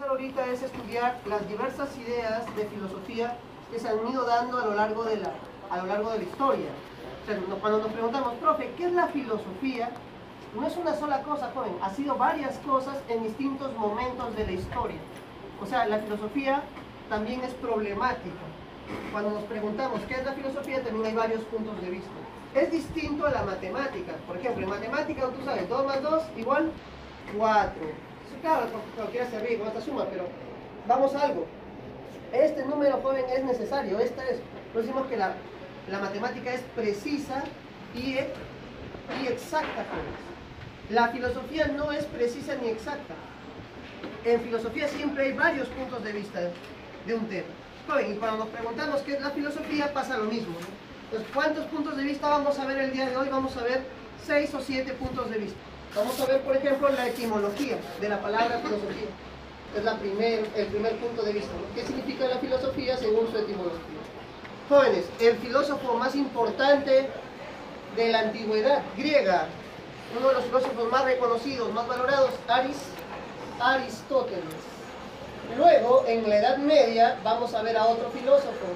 hacer ahorita es estudiar las diversas ideas de filosofía que se han ido dando a lo largo de la, a lo largo de la historia. O sea, cuando nos preguntamos, profe, ¿qué es la filosofía? No es una sola cosa, joven, ha sido varias cosas en distintos momentos de la historia. O sea, la filosofía también es problemática. Cuando nos preguntamos qué es la filosofía, también hay varios puntos de vista. Es distinto a la matemática. Por ejemplo, en matemática, tú sabes, 2 más 2 igual 4. Claro, cualquiera se ríe con esta suma, pero vamos a algo. Este número joven es necesario, esta es. Nos decimos que la, la matemática es precisa y, e- y exacta, jóvenes. La filosofía no es precisa ni exacta. En filosofía siempre hay varios puntos de vista de un tema. Joven, y cuando nos preguntamos qué es la filosofía, pasa lo mismo. Entonces, ¿cuántos puntos de vista vamos a ver el día de hoy? Vamos a ver seis o siete puntos de vista. Vamos a ver, por ejemplo, la etimología de la palabra filosofía. Es la primer, el primer punto de vista. ¿Qué significa la filosofía según su etimología? Jóvenes, el filósofo más importante de la antigüedad griega, uno de los filósofos más reconocidos, más valorados, Aris, Aristóteles. Luego, en la Edad Media, vamos a ver a otro filósofo,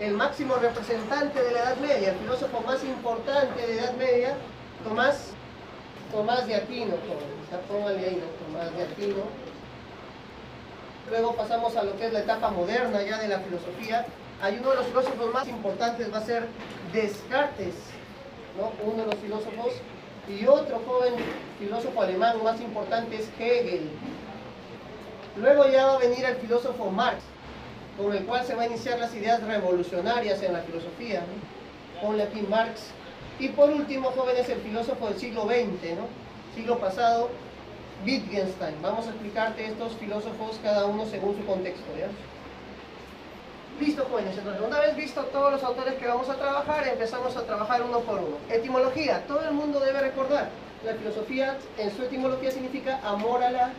el máximo representante de la Edad Media, el filósofo más importante de la Edad Media, Tomás, Tomás de Aquino, póngale ahí, ¿no? Tomás de Aquino. Luego pasamos a lo que es la etapa moderna ya de la filosofía. Hay uno de los filósofos más importantes, va a ser Descartes, ¿no? uno de los filósofos. Y otro joven filósofo alemán más importante es Hegel. Luego ya va a venir el filósofo Marx, con el cual se va a iniciar las ideas revolucionarias en la filosofía. ¿no? Ponle aquí Marx. Y por último, jóvenes, el filósofo del siglo XX, siglo pasado, Wittgenstein. Vamos a explicarte estos filósofos cada uno según su contexto. ¿ya? Listo, jóvenes. Entonces, una vez visto todos los autores que vamos a trabajar, empezamos a trabajar uno por uno. Etimología. Todo el mundo debe recordar. La filosofía, en su etimología, significa amor a la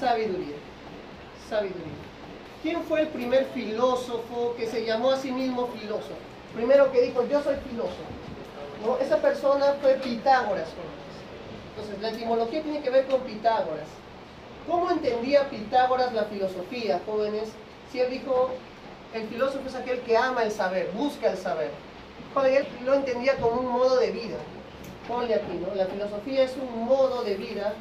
sabiduría. Sabiduría. ¿Quién fue el primer filósofo que se llamó a sí mismo filósofo? Primero que dijo, yo soy filósofo. ¿No? Esa persona fue Pitágoras. Entonces, la etimología tiene que ver con Pitágoras. ¿Cómo entendía Pitágoras la filosofía, jóvenes? Si él dijo, el filósofo es aquel que ama el saber, busca el saber. Joder, él lo entendía como un modo de vida. Ponle aquí, ¿no? La filosofía es un modo de vida,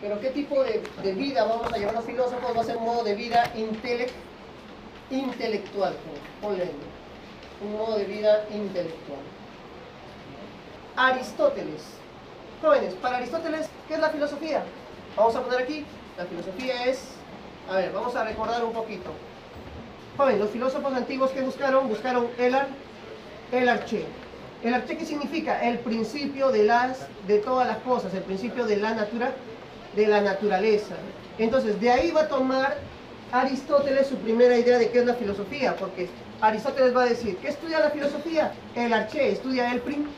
pero ¿qué tipo de, de vida vamos a llamar los filósofos? Va a ser un modo de vida intele- intelectual. joven. Ponle ahí, ¿no? Un modo de vida intelectual. Aristóteles. Jóvenes, para Aristóteles, ¿qué es la filosofía? Vamos a poner aquí, la filosofía es, a ver, vamos a recordar un poquito. Jóvenes, los filósofos antiguos que buscaron, buscaron el, ar- el arché. ¿El arché qué significa? El principio de, las, de todas las cosas, el principio de la, natura, de la naturaleza. Entonces, de ahí va a tomar Aristóteles su primera idea de qué es la filosofía, porque Aristóteles va a decir, ¿qué estudia la filosofía? El arché, estudia el prin-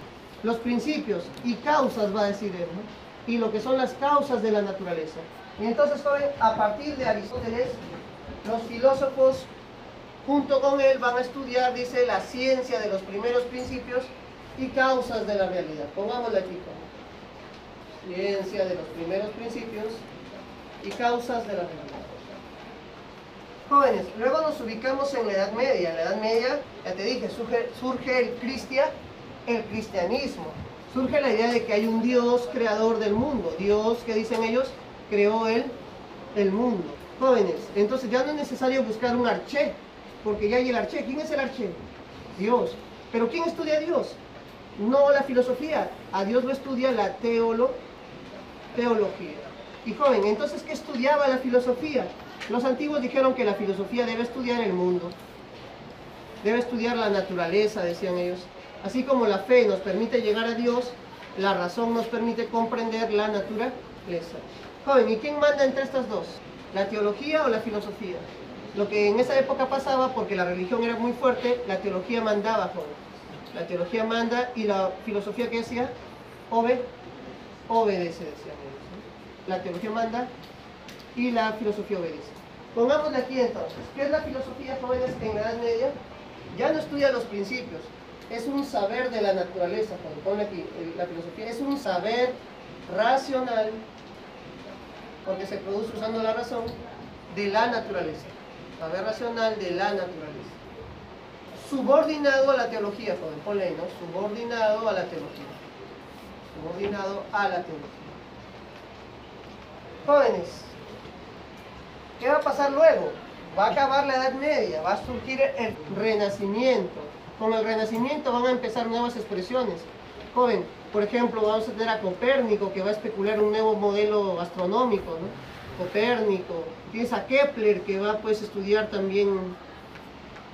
los principios y causas, va a decir él, ¿no? y lo que son las causas de la naturaleza. Y entonces, a partir de Aristóteles, los filósofos junto con él van a estudiar, dice, la ciencia de los primeros principios y causas de la realidad. Pongámosle aquí, joven. Ciencia de los primeros principios y causas de la realidad. Jóvenes, luego nos ubicamos en la Edad Media. En la Edad Media, ya te dije, surge, surge el, cristia, el cristianismo. Surge la idea de que hay un Dios creador del mundo. Dios, que dicen ellos, creó el, el mundo. Jóvenes, entonces ya no es necesario buscar un arché, porque ya hay el arché. ¿Quién es el arché? Dios. ¿Pero quién estudia a Dios? No la filosofía. A Dios lo estudia la teolo, teología. Y joven, entonces, ¿qué estudiaba la filosofía? Los antiguos dijeron que la filosofía debe estudiar el mundo, debe estudiar la naturaleza, decían ellos. Así como la fe nos permite llegar a Dios, la razón nos permite comprender la naturaleza. Joven, ¿y quién manda entre estas dos? ¿La teología o la filosofía? Lo que en esa época pasaba, porque la religión era muy fuerte, la teología mandaba, joven. La teología manda y la filosofía, ¿qué decía? Obe, obedece. ¿no? La teología manda y la filosofía obedece. Pongámosle aquí entonces, ¿qué es la filosofía, jóvenes, en la Edad Media? Ya no estudia los principios, es un saber de la naturaleza, joven. Ponle aquí, eh, la filosofía es un saber racional, porque se produce usando la razón, de la naturaleza. Saber racional de la naturaleza. Subordinado a la teología, joven, ponle ahí, ¿no? Subordinado a la teología. Subordinado a la teología. Jóvenes, ¿qué va a pasar luego? Va a acabar la Edad Media, va a surgir el Renacimiento. Con el Renacimiento van a empezar nuevas expresiones. Joven, por ejemplo, vamos a tener a Copérnico que va a especular un nuevo modelo astronómico, ¿no? Copérnico. Tienes a Kepler que va pues, a estudiar también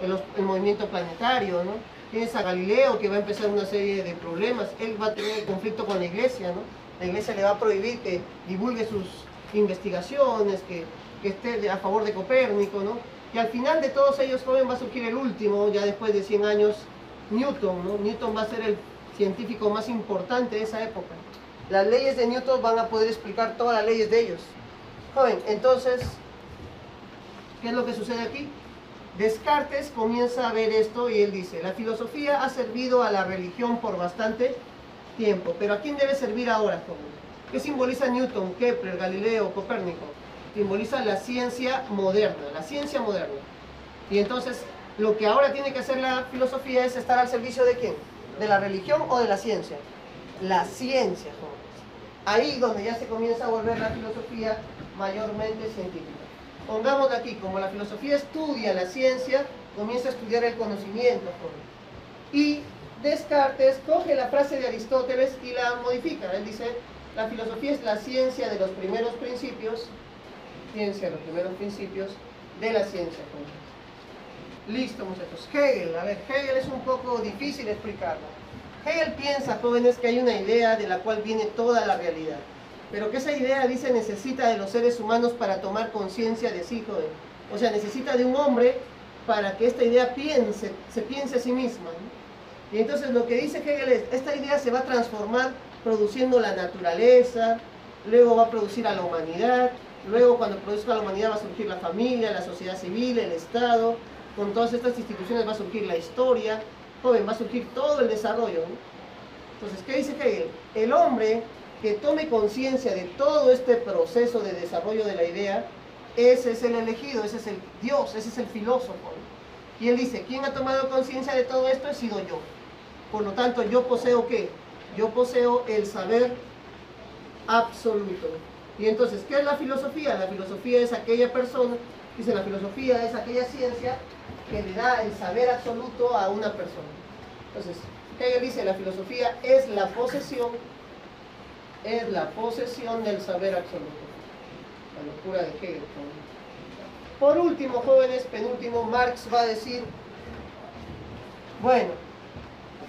el, movimiento planetario, ¿no? Tienes a Galileo que va a empezar una serie de problemas. Él va a tener conflicto con la iglesia, ¿no? La iglesia le va a prohibir que divulgue sus investigaciones, que, que esté a favor de Copérnico, ¿no? Y al final de todos ellos, joven, va a surgir el último, ya después de 100 años, Newton. Newton va a ser el científico más importante de esa época. Las leyes de Newton van a poder explicar todas las leyes de ellos. Joven, entonces, ¿qué es lo que sucede aquí? Descartes comienza a ver esto y él dice, la filosofía ha servido a la religión por bastante tiempo, pero ¿a quién debe servir ahora, joven? ¿Qué simboliza Newton, Kepler, Galileo, Copérnico? Simboliza la ciencia moderna, la ciencia moderna. Y entonces, lo que ahora tiene que hacer la filosofía es estar al servicio de quién? ¿De la religión o de la ciencia? La ciencia, jóvenes. Ahí donde ya se comienza a volver la filosofía mayormente científica. Pongamos aquí, como la filosofía estudia la ciencia, comienza a estudiar el conocimiento, jóvenes. Y Descartes coge la frase de Aristóteles y la modifica. Él dice, la filosofía es la ciencia de los primeros principios, ciencia los primeros principios de la ciencia. Listo, muchachos. Hegel, a ver, Hegel es un poco difícil explicarlo. Hegel piensa, jóvenes, que hay una idea de la cual viene toda la realidad. Pero que esa idea, dice, necesita de los seres humanos para tomar conciencia de sí, joven. O sea, necesita de un hombre para que esta idea piense, se piense a sí misma. ¿no? Y entonces lo que dice Hegel es, esta idea se va a transformar produciendo la naturaleza, luego va a producir a la humanidad, luego cuando produzca la humanidad va a surgir la familia, la sociedad civil, el Estado, con todas estas instituciones va a surgir la historia, joven, va a surgir todo el desarrollo. Entonces, ¿qué dice Hegel? El hombre que tome conciencia de todo este proceso de desarrollo de la idea, ese es el elegido, ese es el Dios, ese es el filósofo. ¿no? Y él dice, ¿quién ha tomado conciencia de todo esto? He sido yo. Por lo tanto, yo poseo qué? Yo poseo el saber absoluto. Y entonces, ¿qué es la filosofía? La filosofía es aquella persona, dice la filosofía es aquella ciencia que le da el saber absoluto a una persona. Entonces, Hegel dice, la filosofía es la posesión, es la posesión del saber absoluto. La locura de Hegel. Por último, jóvenes, penúltimo, Marx va a decir, bueno,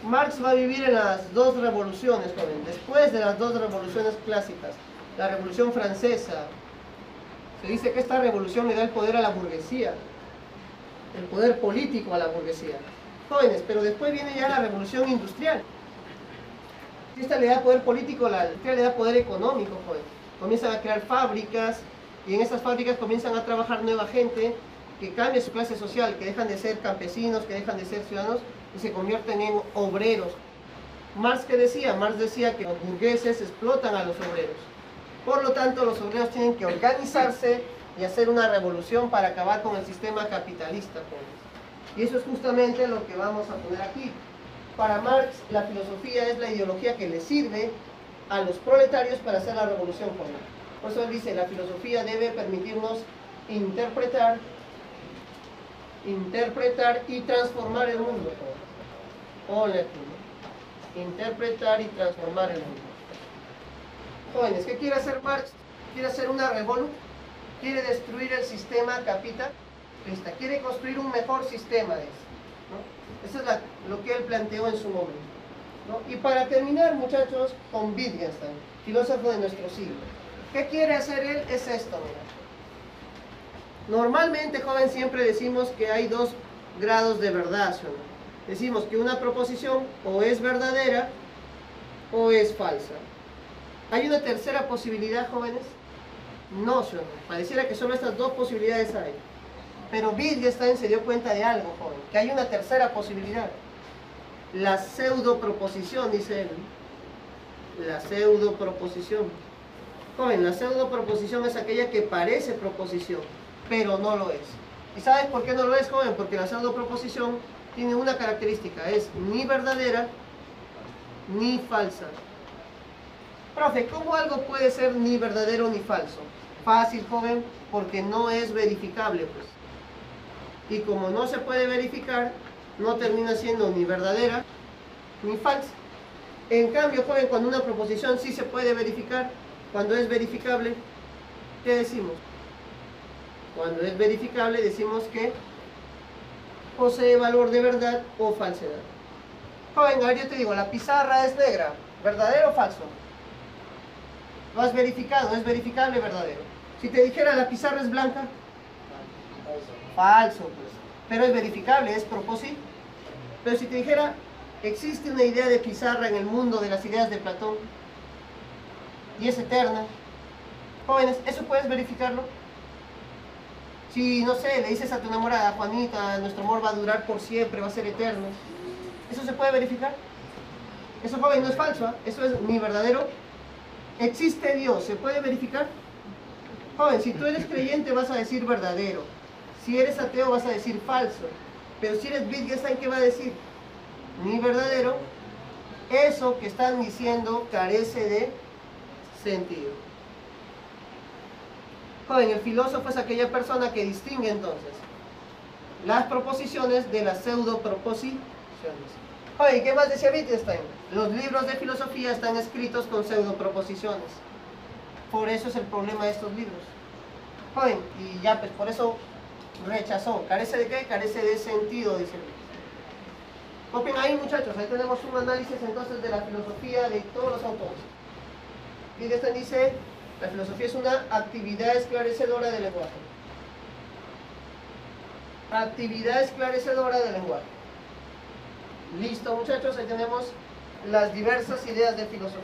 Marx va a vivir en las dos revoluciones, joven, después de las dos revoluciones clásicas, la revolución francesa. Se dice que esta revolución le da el poder a la burguesía, el poder político a la burguesía. Jóvenes, pero después viene ya la revolución industrial. Esta le da poder político, la industria le da poder económico, joven. Comienzan a crear fábricas y en estas fábricas comienzan a trabajar nueva gente que cambia su clase social, que dejan de ser campesinos, que dejan de ser ciudadanos y se convierten en obreros. Marx que decía, Marx decía que los burgueses explotan a los obreros. Por lo tanto, los obreros tienen que organizarse y hacer una revolución para acabar con el sistema capitalista. Y eso es justamente lo que vamos a poner aquí. Para Marx, la filosofía es la ideología que le sirve a los proletarios para hacer la revolución. Por eso él dice, la filosofía debe permitirnos interpretar, interpretar y transformar el mundo. Hola, interpretar y transformar el mundo. Jóvenes, ¿qué quiere hacer Marx? Quiere hacer una revolución, quiere destruir el sistema capitalista, quiere construir un mejor sistema de. ¿no? Eso es lo que él planteó en su momento. Y para terminar, muchachos, con Wittgenstein, filósofo de nuestro siglo. ¿Qué quiere hacer él? Es esto, mira. Normalmente, joven, siempre decimos que hay dos grados de verdad, ¿sí? Decimos que una proposición o es verdadera o es falsa. ¿Hay una tercera posibilidad, jóvenes? No, ¿sí? pareciera que solo estas dos posibilidades hay. Pero Wittgenstein se dio cuenta de algo, joven, que hay una tercera posibilidad. La pseudo proposición, dice él. La pseudo proposición. Joven, la pseudo proposición es aquella que parece proposición, pero no lo es. ¿Y sabes por qué no lo es, joven? Porque la pseudoproposición tiene una característica, es ni verdadera ni falsa. Profe, ¿cómo algo puede ser ni verdadero ni falso? Fácil, joven, porque no es verificable, pues. Y como no se puede verificar, no termina siendo ni verdadera ni falsa. En cambio, joven, cuando una proposición sí se puede verificar, cuando es verificable, ¿qué decimos? Cuando es verificable decimos que posee valor de verdad o falsedad. Joven, a ver, yo te digo, la pizarra es negra, ¿verdadero o falso? Lo has verificado, es verificable, verdadero. Si te dijera la pizarra es blanca, falso, pues. Pero es verificable, es propósito. Pero si te dijera, existe una idea de pizarra en el mundo de las ideas de Platón y es eterna, jóvenes, ¿eso puedes verificarlo? Si, no sé, le dices a tu enamorada, Juanita, nuestro amor va a durar por siempre, va a ser eterno, ¿eso se puede verificar? Eso, joven, no es falso, ¿ah? eso es mi verdadero. ¿Existe Dios? ¿Se puede verificar? Joven, si tú eres creyente vas a decir verdadero. Si eres ateo vas a decir falso. Pero si eres Wittgenstein, ¿qué va a decir? Ni verdadero. Eso que están diciendo carece de sentido. Joven, el filósofo es aquella persona que distingue entonces las proposiciones de las pseudo proposiciones. Joven, ¿qué más decía Wittgenstein? Los libros de filosofía están escritos con pseudo proposiciones. Por eso es el problema de estos libros. Joven, y ya pues por eso rechazó. ¿Carece de qué? Carece de sentido, dice Copien ahí muchachos, ahí tenemos un análisis entonces de la filosofía de todos los autores. Wittgenstein dice, la filosofía es una actividad esclarecedora del lenguaje. Actividad esclarecedora del lenguaje. Listo muchachos, ahí tenemos las diversas ideas de filosofía.